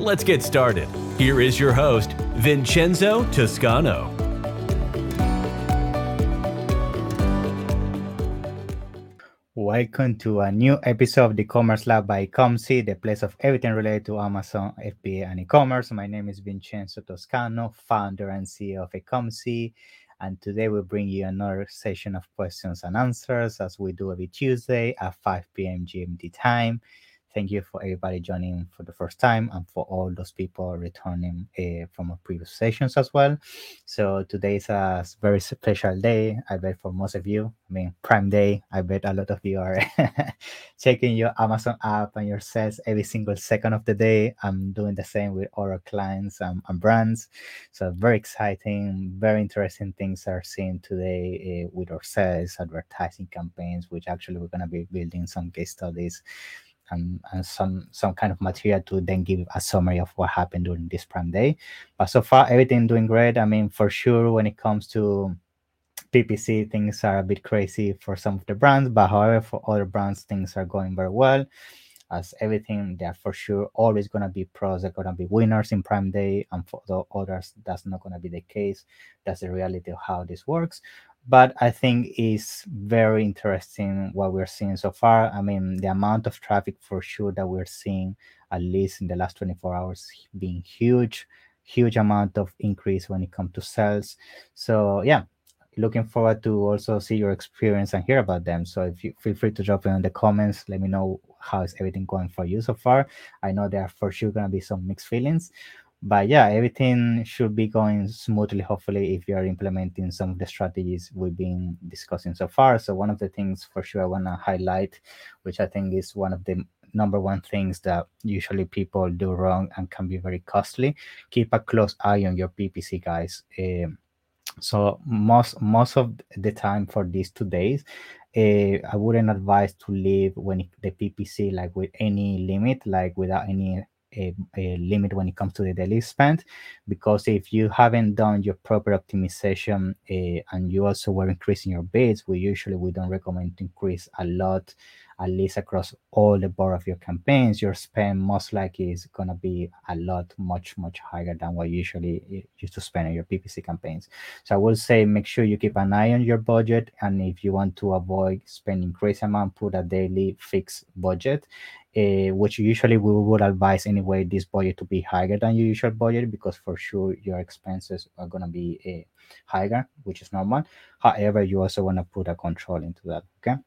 Let's get started. Here is your host, Vincenzo Toscano. Welcome to a new episode of the Commerce Lab by Ecomcy, the place of everything related to Amazon, FBA, and e-commerce. My name is Vincenzo Toscano, founder and CEO of Ecomcy, and today we bring you another session of questions and answers as we do every Tuesday at 5 p.m. GMT time. Thank you for everybody joining for the first time and for all those people returning uh, from our previous sessions as well. So today is a very special day, I bet, for most of you. I mean, Prime Day. I bet a lot of you are checking your Amazon app and your sales every single second of the day. I'm doing the same with all our clients and, and brands. So very exciting, very interesting things are seen today uh, with our sales, advertising campaigns, which actually we're going to be building some case studies and, and some some kind of material to then give a summary of what happened during this prime day. But so far, everything doing great. I mean, for sure, when it comes to PPC, things are a bit crazy for some of the brands, but however, for other brands, things are going very well. As everything, they're for sure always going to be pros, they're going to be winners in Prime Day, and for the others, that's not going to be the case. That's the reality of how this works but I think it's very interesting what we're seeing so far. I mean, the amount of traffic for sure that we're seeing, at least in the last 24 hours, being huge, huge amount of increase when it comes to sales. So yeah, looking forward to also see your experience and hear about them. So if you feel free to drop in the comments, let me know how is everything going for you so far. I know there are for sure gonna be some mixed feelings, but yeah everything should be going smoothly hopefully if you are implementing some of the strategies we've been discussing so far so one of the things for sure i want to highlight which i think is one of the number one things that usually people do wrong and can be very costly keep a close eye on your ppc guys um, so most most of the time for these two days uh, i wouldn't advise to leave when it, the ppc like with any limit like without any a, a, limit when it comes to the daily spend. Because if you haven't done your proper optimization uh, and you also were increasing your bids we usually we don't recommend to increase a lot at least across all the board of your campaigns, your spend most likely is going to be a lot, much, much higher than what you usually used to spend on your PPC campaigns. So I will say make sure you keep an eye on your budget. And if you want to avoid spending crazy amount, put a daily fixed budget, uh, which usually we would advise anyway this budget to be higher than your usual budget because for sure your expenses are going to be uh, higher, which is normal. However, you also want to put a control into that. Okay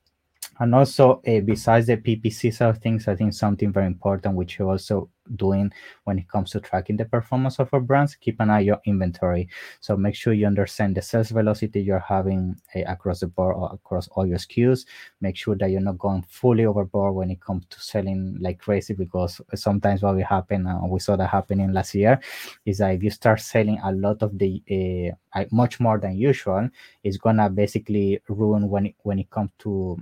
and also uh, besides the ppc side of things i think something very important which you're also doing when it comes to tracking the performance of our brands keep an eye on your inventory. So make sure you understand the sales velocity you're having uh, across the board or across all your skus make sure that you're not going fully overboard when it comes to selling like crazy because sometimes what will happen uh, we saw that happening last year is that if you start selling a lot of the uh, much more than usual it's gonna basically ruin when it, when it comes to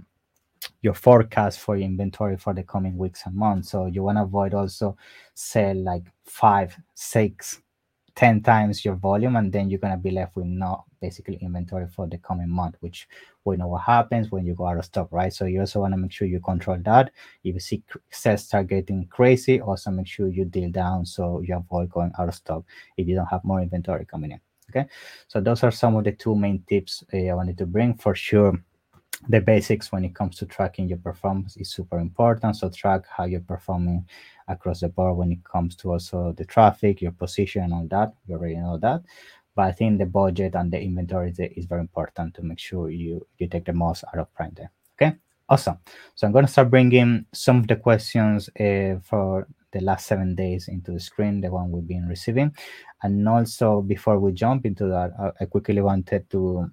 your forecast for your inventory for the coming weeks and months. So you want to avoid also sell like five, six, ten times your volume, and then you're gonna be left with no basically inventory for the coming month, which we know what happens when you go out of stock, right? So you also want to make sure you control that. If you see sales start getting crazy, also make sure you deal down so you avoid going out of stock if you don't have more inventory coming in. Okay, so those are some of the two main tips uh, I wanted to bring for sure the basics when it comes to tracking your performance is super important. So track how you're performing across the board when it comes to also the traffic, your position, all that. You already know that. But I think the budget and the inventory is very important to make sure you you take the most out of Prime Day. Okay, awesome. So I'm to start bringing some of the questions uh, for the last seven days into the screen, the one we've been receiving. And also, before we jump into that, I quickly wanted to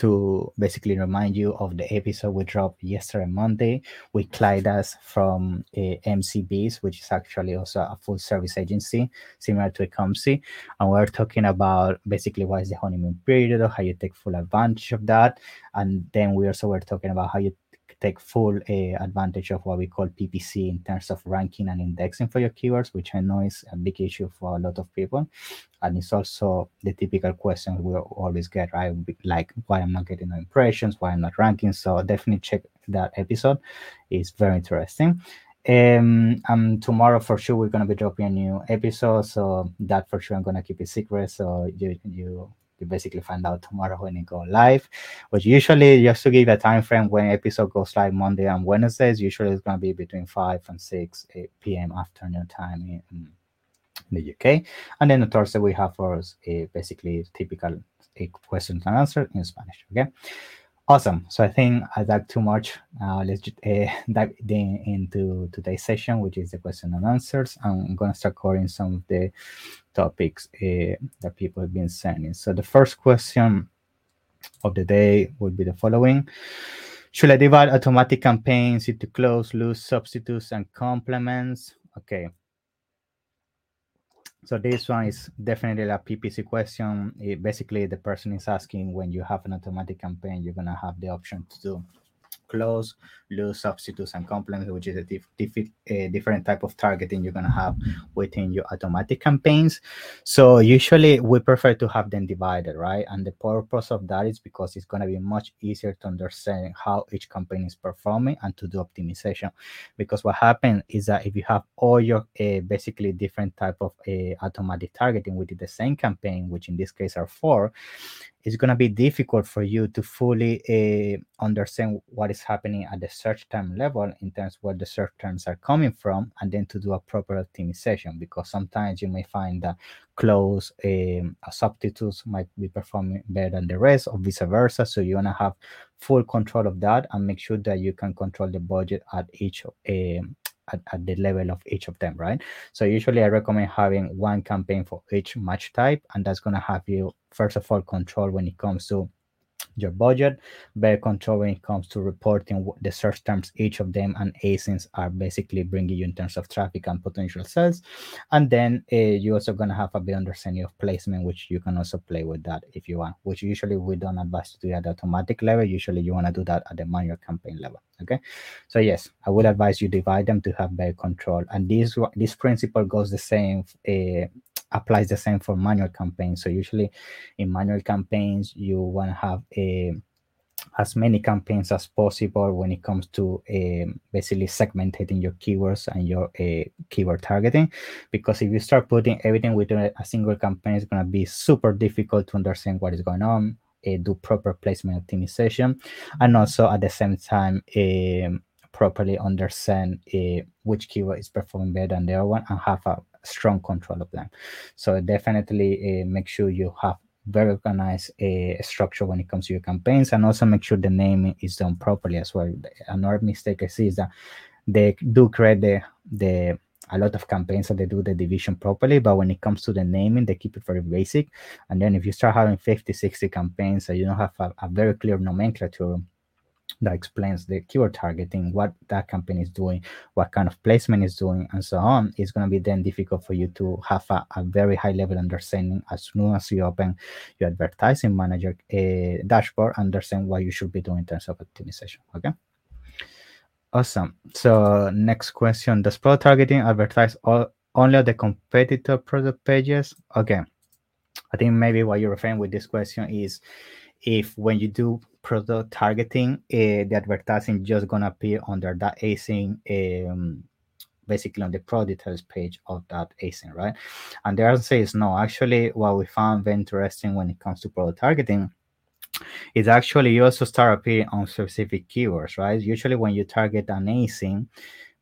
to basically remind you of the episode we dropped yesterday Monday with Clydas from uh, MCBs, which is actually also a full service agency similar to a Ecomcy. And we're talking about basically what is the honeymoon period, or how you take full advantage of that. And then we also were talking about how you take full uh, advantage of what we call PPC in terms of ranking and indexing for your keywords, which I know is a big issue for a lot of people. And it's also the typical question we always get, right? Like why I'm not getting no impressions, why I'm not ranking. So definitely check that episode. It's very interesting. Um, and tomorrow for sure we're gonna be dropping a new episode. So that for sure I'm gonna keep it secret. So you you you basically find out tomorrow when it go live. But usually, just to give a time frame when episode goes live Monday and Wednesdays, usually it's gonna be between five and six eh, p.m. afternoon time in, the UK. And then on Thursday we have for us a basically typical a questions and answer in Spanish. Okay. Awesome. So I think I talked too much. Uh, let's uh, dive in, into today's session, which is the question and answers. I'm going to start covering some of the topics uh, that people have been sending. So the first question of the day would be the following. Should I divide automatic campaigns into close, loose, substitutes, and complements? Okay. So this one is definitely a PPC question. It, basically, the person is asking when you have an automatic campaign, you're gonna have the option to do close, loose substitutes, and complements, which is a, diff, diff, a different type of targeting you're going to have within your automatic campaigns. So usually we prefer to have them divided, right? And the purpose of that is because it's going to be much easier to understand how each campaign is performing and to do optimization. Because what happens is that if you have all your uh, basically different type of uh, automatic targeting within the same campaign, which in this case are four, it's going to be difficult for you to fully uh, understand what is happening at the search term level in terms of where the search terms are coming from and then to do a proper optimization because sometimes you may find that close um, substitutes might be performing better than the rest or vice versa. So you want to have full control of that and make sure that you can control the budget at each um, at, at the level of each of them, right? So usually I recommend having one campaign for each match type, and that's to have you, first of all, control when it comes to your budget, better control when it comes to reporting the search terms each of them and ASINs are basically bringing you in terms of traffic and potential sales. And then uh, you're also going to have a better understanding of placement, which you can also play with that if you want, which usually we don't advise to do at the automatic level. Usually you want to do that at the manual campaign level. Okay. So yes, I would advise you divide them to have better control. And this, this principle goes the same uh, applies the same for manual campaigns. So usually in manual campaigns, you want to have a as many campaigns as possible when it comes to uh, basically segmenting your keywords and your uh, keyword targeting because if you start putting everything within a single campaign it's going to be super difficult to understand what is going on uh, do proper placement optimization and also at the same time properly understand which keyword is performing better than the other one and have a strong control of them. So definitely uh, make sure you have very organized uh, structure when it comes to your campaigns and also make sure the naming is done properly as well. Another mistake I see is that they do create the, the a lot of campaigns that they do the division properly, but when it comes to the naming, they keep it very basic. And then if you start having 50, 60 campaigns, so you don't have a, a very clear nomenclature that explains the keyword targeting, what that campaign is doing, what kind of placement is doing, and so on, it's going to be then difficult for you to have a, a, very high level understanding as soon as you open your advertising manager uh, dashboard, understand what you should be doing in terms of optimization. Okay. Awesome. So next question: Does product targeting advertise all, only on the competitor product pages? Okay. I think maybe what you're referring with this question is if when you do product targeting, uh, the advertising just gonna appear under that ASIN, um, basically on the product details page of that ASIN, right? And the answer is no. Actually, what we found very interesting when it comes to product targeting is actually you also start appearing on specific keywords, right? Usually when you target an ASIN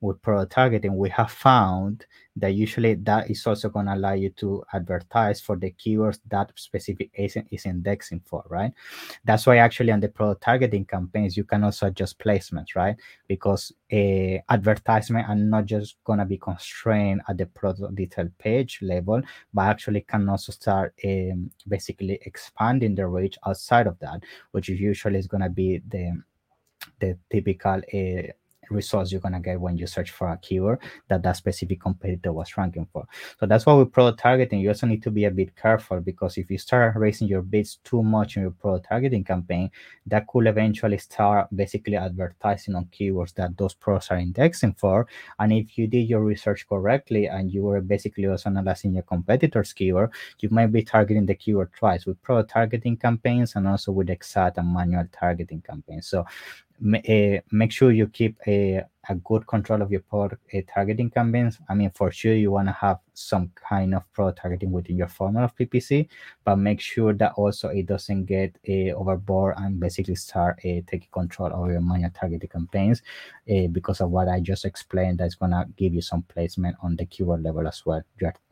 with product targeting, we have found that usually that is also going to allow you to advertise for the keywords that specific ASIN is indexing for, right? That's why actually on the product targeting campaigns, you can also adjust placements, right? Because a advertisement are not just going to be constrained at the product detail page level, but actually can also start um, basically expanding the reach outside of that, which usually is going to be the the typical uh, results you're going to get when you search for a keyword that that specific competitor was ranking for. So that's why with product targeting, you also need to be a bit careful because if you start raising your bids too much in your product targeting campaign, that could eventually start basically advertising on keywords that those pros are indexing for. And if you did your research correctly and you were basically also analyzing your competitor's keyword, you might be targeting the keyword twice with product targeting campaigns and also with exact and manual targeting campaigns. So uh, make sure you keep a, a good control of your product uh, targeting campaigns. I mean, for sure, you want to have some kind of pro targeting within your formula of PPC, but make sure that also it doesn't get uh, overboard and basically start taking control of your manual targeting campaigns because of what I just explained. That's going to give you some placement on the keyword level as well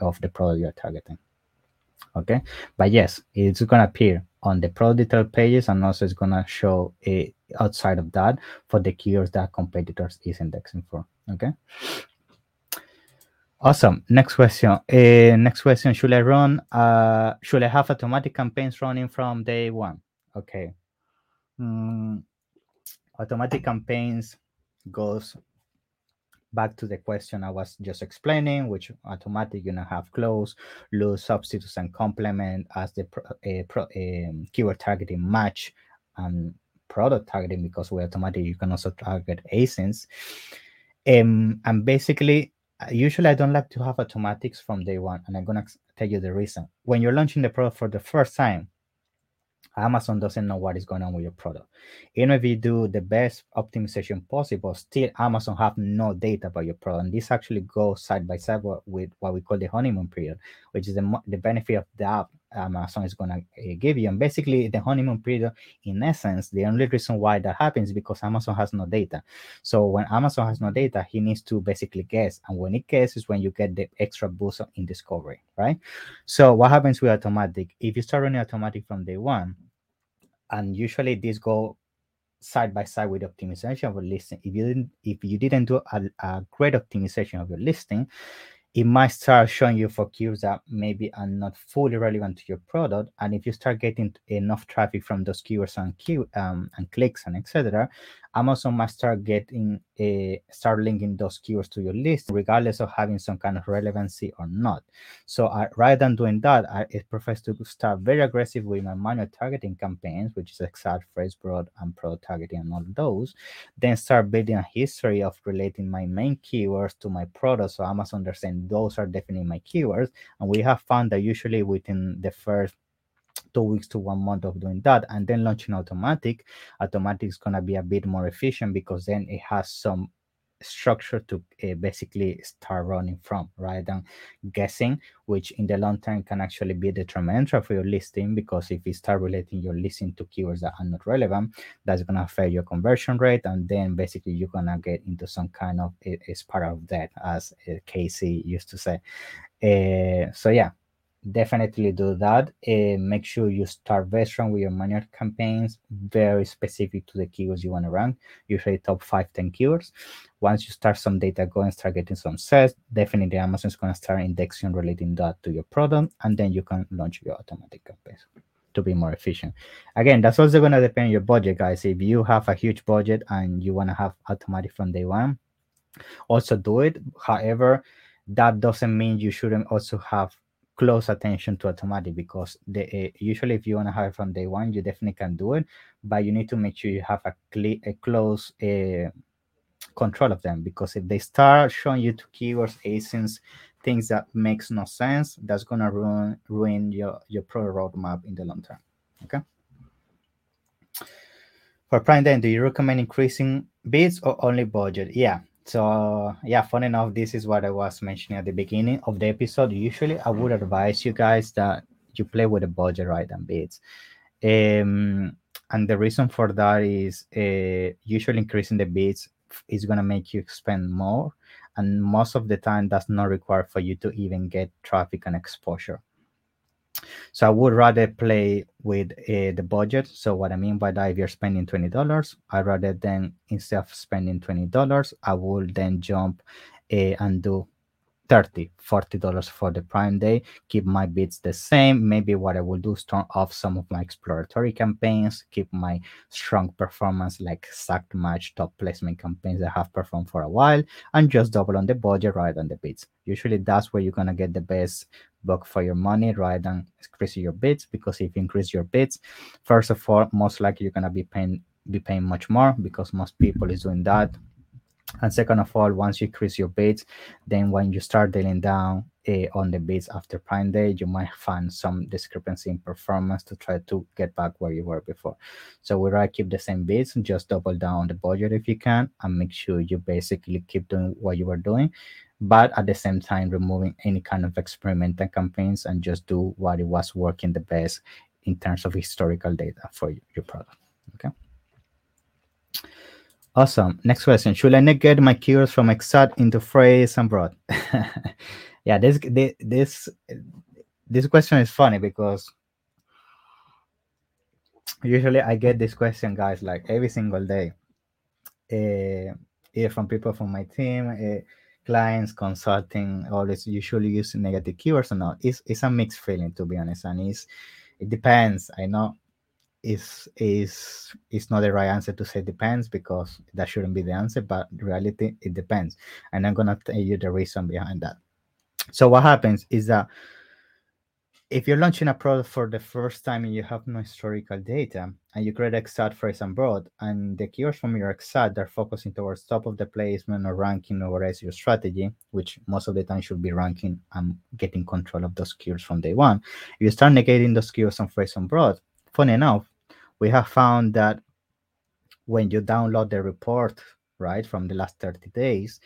of the product you're targeting okay but yes it's going to appear on the product detail pages and also it's going to show a outside of that for the keywords that competitors is indexing for okay? Awesome. Next question. Uh, next question. Should i run uh should i have automatic campaigns running from day one? Okay. Mm, automatic campaigns goes back to the question I was just explaining, which automatic, you know, have close, loose, substitutes, and complement as the uh, pro, um, keyword targeting match and product targeting because we automatic you can also target ASINs. Um, and basically, usually I don't like to have automatics from day one, and I'm gonna tell you the reason. When you're launching the product for the first time, Amazon doesn't know what is going on with your product. Even if you do the best optimization possible, still Amazon have no data about your product. And this actually goes side by side with what we call the honeymoon period, which is the, the benefit of the Amazon is going to uh, give you. And basically, the honeymoon period, in essence, the only reason why that happens is because Amazon has no data. So when Amazon has no data, he needs to basically guess. And when it guesses, when you get the extra boost in discovery, right? So what happens with automatic? If you start running automatic from day one, and usually these go side by side with optimization of your listing. If you didn't, if you didn't do a, a great optimization of your listing, it might start showing you for keywords that maybe are not fully relevant to your product. And if you start getting enough traffic from those keywords and key um, and clicks and etc., Amazon might start getting a start linking those keywords to your list, regardless of having some kind of relevancy or not. So rather than doing that, I prefer to start very aggressive with my manual targeting campaigns, which is exact phrase broad and pro targeting and all those. Then start building a history of relating my main keywords to my product. So Amazon understand those are definitely my keywords. And we have found that usually within the first two weeks to one month of doing that and then launching automatic automatic is going to be a bit more efficient because then it has some structure to uh, basically start running from rather than guessing which in the long term can actually be detrimental for your listing because if you start relating your listing to keywords that are not relevant that's going to affect your conversion rate and then basically you're going to get into some kind of a, a spiral of that as uh, casey used to say. Uh, so yeah definitely do that. Uh, make sure you start very strong with your manual campaigns, very specific to the keywords you want to rank, usually top five, 10 keywords. Once you start some data going, start getting some sets, definitely Amazon is going to start indexing relating that to your product, and then you can launch your automatic campaigns to be more efficient. Again, that's also going to depend on your budget, guys. If you have a huge budget and you want to have automatic from day one, also do it. However, that doesn't mean you shouldn't also have close attention to automatic because the uh, usually if you want to it from day one you definitely can do it but you need to make sure you have a, clear, a close uh, control of them because if they start showing you to keywords asins things that makes no sense that's gonna ruin ruin your your pro roadmap in the long term okay? For prime then do you recommend increasing bids or only budget? Yeah so yeah, fun enough, this is what I was mentioning at the beginning of the episode. Usually, I would advise you guys that you play with a budget right and bids. Um, and the reason for that is uh, usually increasing the bids is going to make you spend more and most of the time that's not required for you to even get traffic and exposure so I would rather play with uh, the budget. So what I mean by that, if you're spending twenty dollars, I rather then instead of spending twenty dollars, I will then jump uh, and do 30 40 dollars for the prime day. Keep my bids the same. Maybe what i will do is turn off some of my exploratory campaigns. Keep my strong performance like stacked match top placement campaigns that have performed for a while and just double on the budget rather than the bids usually that's where you're going to get the best buck for your money rather than increasing your bids because if you increase your bids first of all most likely you're going to be paying be paying much more because most people is doing that and second of all, once you increase your bids, then when you start drilling down uh, on the bids after Prime Day, you might find some discrepancy in performance to try to get back where you were before. So we rather keep the same bids and just double down on the budget if you can, and make sure you basically keep doing what you were doing, but at the same time removing any kind of experimental campaigns and just do what it was working the best in terms of historical data for your product. Okay. Awesome. Next question. Should I negate my keywords from exact into phrase and broad? yeah, this this this question is funny because usually I get this question, guys, like every single day. Uh, either from people from my team, uh, clients, consulting, all this usually use negative keywords or not. It's it's a mixed feeling to be honest, and it's it depends. I know is is is not the right answer to say depends because that shouldn't be the answer but reality it depends and i'm gonna tell you the reason behind that so what happens is that if you're launching a product for the first time and you have no historical data and you create exact phrase and broad and the keywords from your exact are focusing towards top of the placement or ranking or your strategy, which most of the time should be ranking and getting control of those keywords from day one. If you start negating those keywords on phrase and broad, funny enough, we have found that when you download the report, right, from the last 30 days,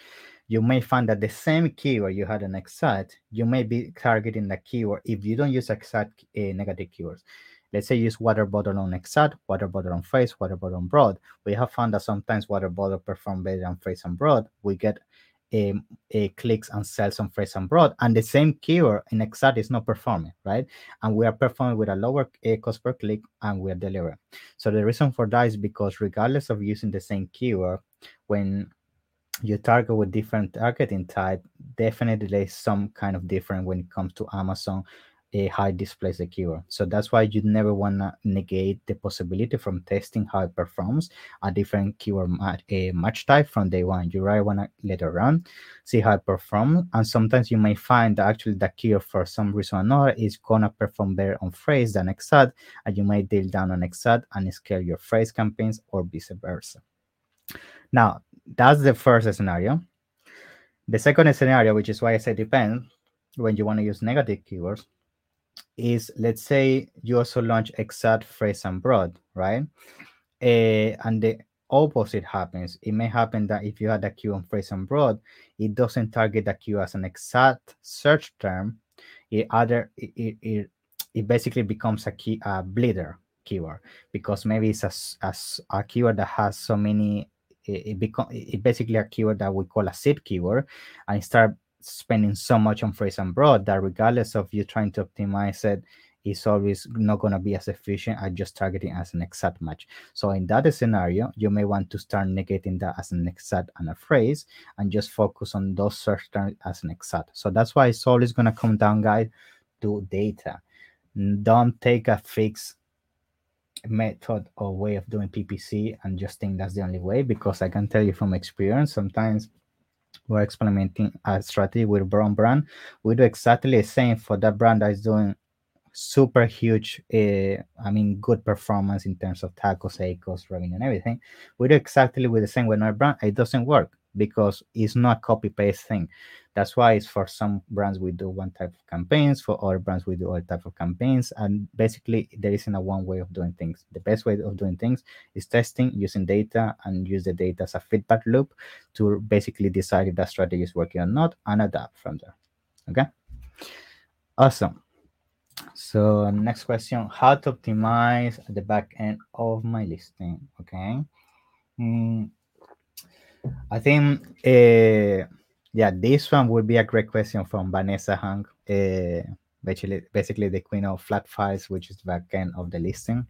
you may find that the same keyword you had an exact, you may be targeting the keyword if you don't use exact uh, negative keywords. Let's say use water bottle on exact, water bottle on face, water bottle on broad. We have found that sometimes water bottle perform better on phrase and broad. We get a, a clicks and sales on phrase and broad and the same keyword in exact is not performing right? And we are performing with a lower uh, cost per click and we are delivering. So the reason for that is because regardless of using the same keyword when you target with different targeting type definitely there's some kind of different when it comes to amazon a high displays the keyword. So that's why you never want to negate the possibility from testing how it performs a different keyword a match type from day one. You really want to let it run, see how it performs. And sometimes you may find that actually the keyword for some reason or another is to perform better on phrase than exact. And you might deal down on exact and scale your phrase campaigns or vice versa. Now, that's the first scenario. The second scenario, which is why I say depends, when you want to use negative keywords, is let's say you also launch exact phrase and broad, right? Uh, and the opposite happens. It may happen that if you had a keyword on phrase and broad, it doesn't target the keyword as an exact search term. It other it, it, it basically becomes a key a bleeder keyword because maybe it's a, a, a keyword that has so many it, it become it basically a keyword that we call a seed keyword and start spending so much on phrase and broad that regardless of you trying to optimize it, it's always not going to be as efficient as just targeting as an exact match. So in that scenario, you may want to start negating that as an exact and a phrase and just focus on those search terms as an exact. So that's why it's always going to come down, guys, to data. Don't take a fixed method or way of doing PPC and just think that's the only way because I can tell you from experience, sometimes we're experimenting a strategy with brown brand. We do exactly the same for that brand that is doing super huge, uh, I mean, good performance in terms of TACoS, ACOS, revenue, and everything. We do exactly with the same with our brand. It doesn't work because it's not copy paste thing. That's why it's for some brands we do one type of campaigns, for other brands we do other type of campaigns, and basically there isn't a one way of doing things. The best way of doing things is testing using data and use the data as a feedback loop to basically decide if that strategy is working or not and adapt from there. Okay, awesome. So next question: How to optimize the back end of my listing? Okay. Mm I think uh, Yeah, this one would be a great question from Vanessa Hung. Uh, basically, basically the queen of flat files, which is the backend of the listing.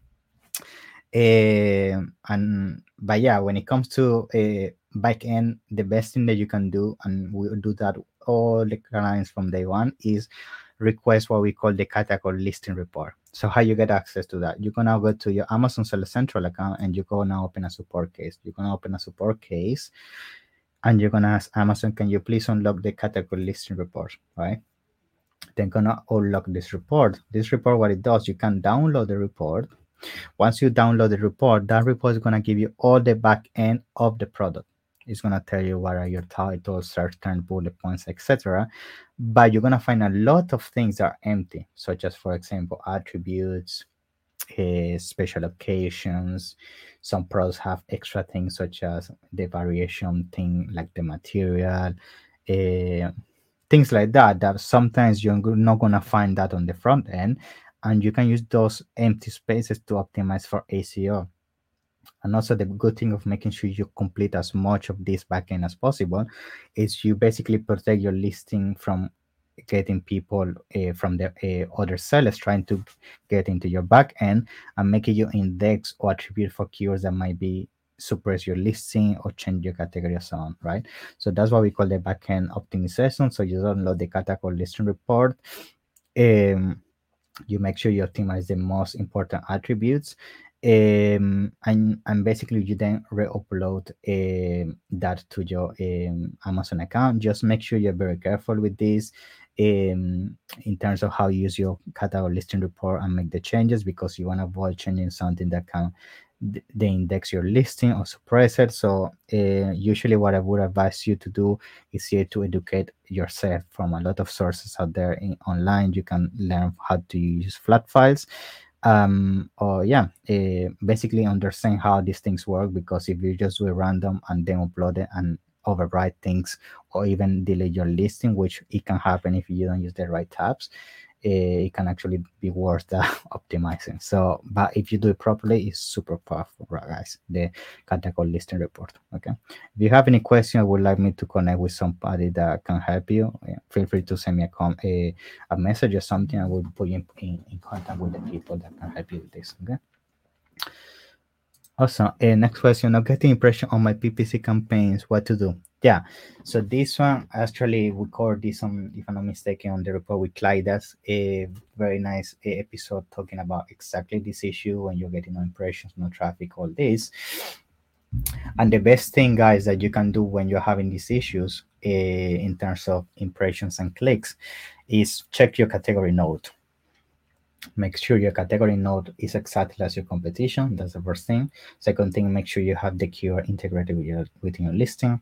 Uh, and but yeah, when it comes to a backend, the best thing that you can do, and we do that all the clients from day one, is request what we call the category listing report. So how you get access to that? You're gonna go to your Amazon Seller Central account and you're gonna open a support case. You're gonna open a support case and you're gonna ask Amazon, can you please unlock the category listing report, right? Then gonna unlock this report. This report, what it does, you can download the report. Once you download the report, that report is gonna give you all the back end of the product. It's gonna tell you what are your titles, term, bullet points, etc. But you're gonna find a lot of things that are empty, such as, for example, attributes, uh, special occasions. Some products have extra things such as the variation thing, like the material, uh, things like that. That sometimes you're not gonna find that on the front end, and you can use those empty spaces to optimize for SEO. And also the good thing of making sure you complete as much of this backend as possible is you basically protect your listing from getting people uh, from the uh, other sellers trying to get into your back end and making you index or attribute for keywords that might be suppress your listing or change your category or so on, right? So that's what we call the backend optimization. So you download the category listing report. Um, you make sure you optimize the most important attributes um, and and basically you then re-upload that to your um, Amazon account. Just make sure you're very careful with this um, in terms of how you use your catalog listing report and make the changes because you want to avoid changing something that can they index your listing or suppress it. So uh, usually what I would advise you to do is here to educate yourself from a lot of sources out there in, online. You can learn how to use flat files um or yeah uh, basically understand how these things work because if you just do it random and then upload it and overwrite things or even delete your listing which it can happen if you don't use the right tabs it can actually be worth uh, optimizing. So but if you do it properly it's super powerful right, guys? The category listing report okay? If you have any question would like me to connect with somebody that can help you feel free to send me a, com- a, a message or something. I will put you in, in, in contact with the people that can help you with this okay Awesome. Uh, next question. I'm getting impression on my PPC campaigns. What to do? Yeah. So this one actually we covered this on, if I'm not mistaken, on the report with Clydas. A very nice uh, episode talking about exactly this issue when you're getting no impressions, no traffic, all this. And the best thing, guys, that you can do when you're having these issues uh, in terms of impressions and clicks is check your category node make sure your category node is exactly as your competition. That's the first thing. Second thing, make sure you have the keyword integrated with your, within your listing.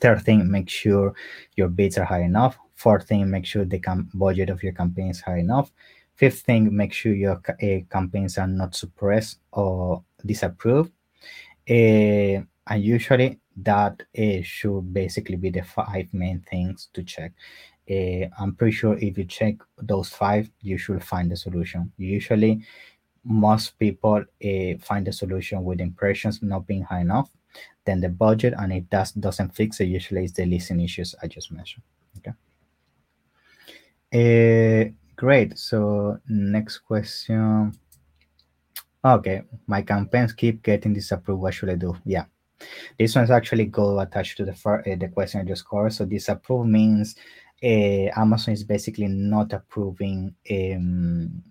Third thing, make sure your bids are high enough. Fourth thing, make sure the budget of your campaign is high enough. Fifth thing, make sure your uh, campaigns are not suppressed or disapproved. Uh, and usually that uh, should basically be the five main things to check uh, I'm pretty sure if you check those five, you should find the solution. Usually, most people uh, find the solution with impressions not being high enough, then the budget, and it does doesn't fix it. Usually, it's the listing issues I just mentioned. Okay. Uh, great. So next question. Okay, my campaigns keep getting disapproved. What should I do? Yeah, this one's actually go attached to the uh, the question I just covered. So disapprove means uh, Amazon is basically not approving um,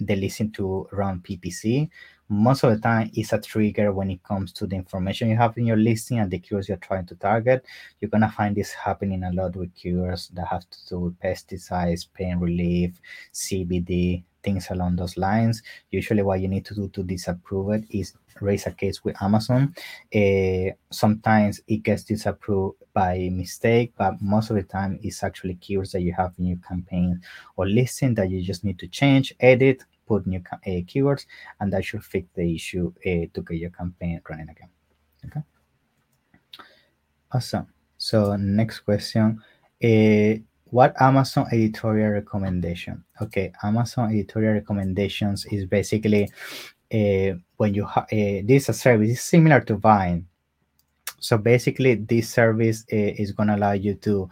the listing to run PPC. Most of the time, it's a trigger when it comes to the information you have in your listing and the cures you're trying to target. You're gonna find this happening a lot with cures that have to do with pesticides, pain relief, CBD, things along those lines. Usually, what you need to do to disapprove it is raise a case with Amazon. Uh, sometimes it gets disapproved by mistake, but most of the time it's actually keywords that you have in your campaign or listing that you just need to change, edit, put new uh, keywords, and that should fix the issue uh, to get your campaign running again. Okay. Awesome. So next question. Uh, what Amazon editorial recommendation? Okay, Amazon editorial recommendations is basically uh, when you have uh, this is a service is similar to Vine. So basically, this service uh, is going to allow you to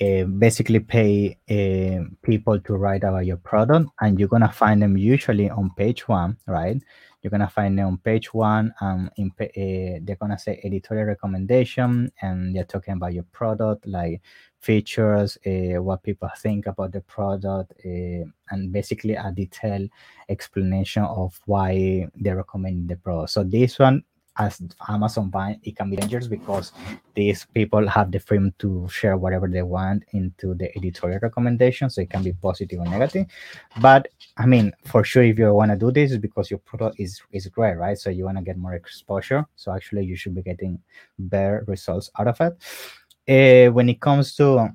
uh, basically pay uh, people to write about your product, and you're going to find them usually on page one, right? You're going to find them on page one, and in, uh, they're going to say editorial recommendation, and they're talking about your product, like features, what people think about the product, and basically a detailed explanation of why they recommend the product. So this one as Amazon Vine, it can be dangerous because these people have the freedom to share whatever they want into the editorial recommendation. So it can be positive or negative. But I mean, for sure, if you want to do this, is because your product is is great, right? So you want to get more exposure. So actually, you should be getting better results out of it. Uh, when it comes to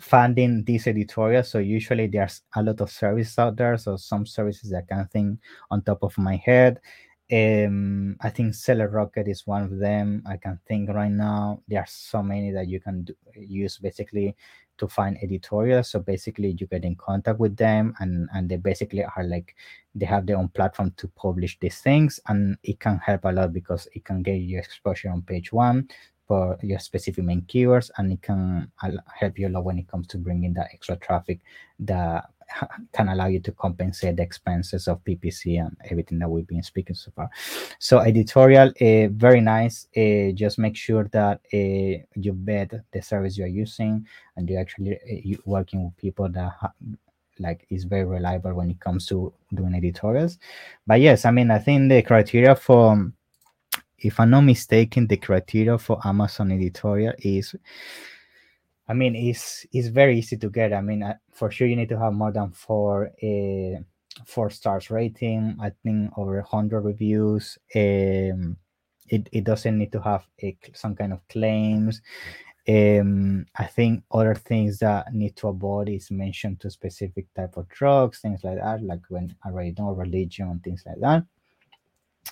funding these editorials, so usually there's a lot of services out there. So some services I can think on top of my head um, I think Seller Rocket is one of them. I can think right now. There are so many that you can do, use basically to find editorials. So basically, you get in contact with them, and and they basically are like they have their own platform to publish these things, and it can help a lot because it can get you exposure on page one for your specific main keywords, and it can help you a lot when it comes to bringing that extra traffic that can allow you to compensate the expenses of PPC and everything that we've been speaking so far. So editorial, uh, very nice. Uh, just make sure that uh, you vet the service you're using and you're actually uh, working with people that like is very reliable when it comes to doing editorials. But yes, I mean, I think the criteria for, if I'm not mistaken, the criteria for Amazon editorial is I mean, it's it's very easy to get. I mean, uh, for sure you need to have more than four uh, four stars rating. I think over hundred reviews. Um, it, it doesn't need to have a, some kind of claims. Um, I think other things that need to avoid is mentioned to specific type of drugs, things like that, like when I already know religion, things like that.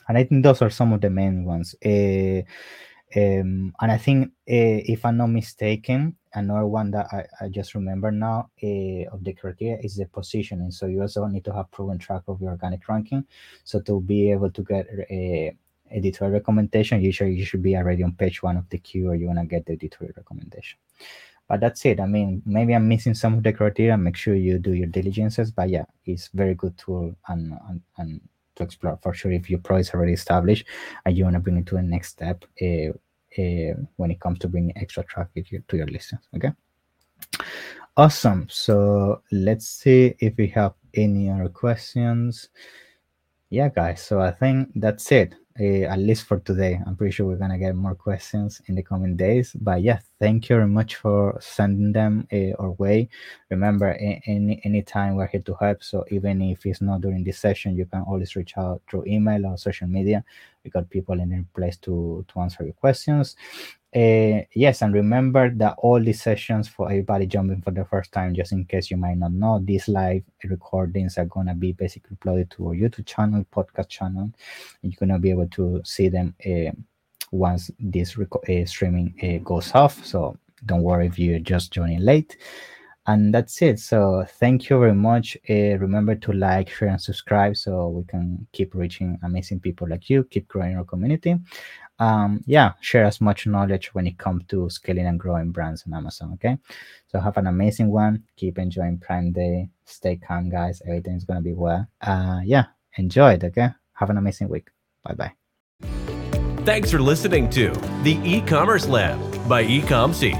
And I think those are some of the main ones. Uh, um, and I think, uh, if I'm not mistaken, another one that I, I just remember now uh, of the criteria is the positioning. So you also need to have proven track of your organic ranking. So to be able to get a editorial recommendation, usually you should be already on page one of the queue or you want to get the editorial recommendation. But that's it. I mean, maybe I'm missing some of the criteria. Make sure you do your diligences. But yeah, it's very good tool and and, and to explore for sure if your product is already established and you want to bring it to the next step. Uh, uh, when it comes to bringing extra traffic to your listings. Okay. Awesome. So let's see if we have any other questions. Yeah, guys. So I think that's it uh, at least for today. I'm pretty sure we're gonna get more questions in the coming days. But yeah, thank you very much for sending them uh, our way. Remember, any any time we're here to help. So even if it's not during this session, you can always reach out through email or social media. We got people in place to to answer your questions. Uh, yes, and remember that all these sessions for everybody jumping for the first time, just in case you might not know, these live recordings are gonna be basically uploaded to our YouTube channel, podcast channel. You're gonna be able to see them uh, once this uh, streaming uh, goes off. So don't worry if you're just joining late. And that's it. So thank you very much. Remember to like, share, and subscribe so we can keep reaching amazing people like you, keep growing our community um, yeah, share as much knowledge when it comes to scaling and growing brands on Amazon. Okay. So have an amazing one. Keep enjoying Prime Day. Stay calm, guys. Everything's going to be well. Uh, yeah, enjoy it. Okay. Have an amazing week. Bye bye. Thanks for listening to the e commerce lab by Ecomcy.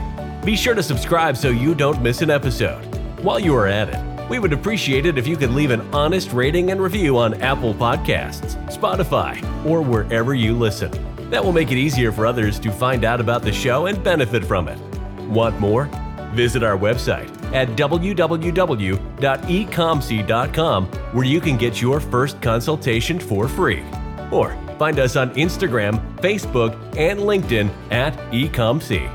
Be sure to subscribe so you don't miss an episode. While you are at it, we would appreciate it if you could leave an honest rating and review on Apple Podcasts, Spotify, or wherever you listen. That will make it easier for others to find out about the show and benefit from it. Want more? Visit our website at www.ecomcy.com where you can get your first consultation for free. Or find us on Instagram, Facebook, and LinkedIn at ecomcy.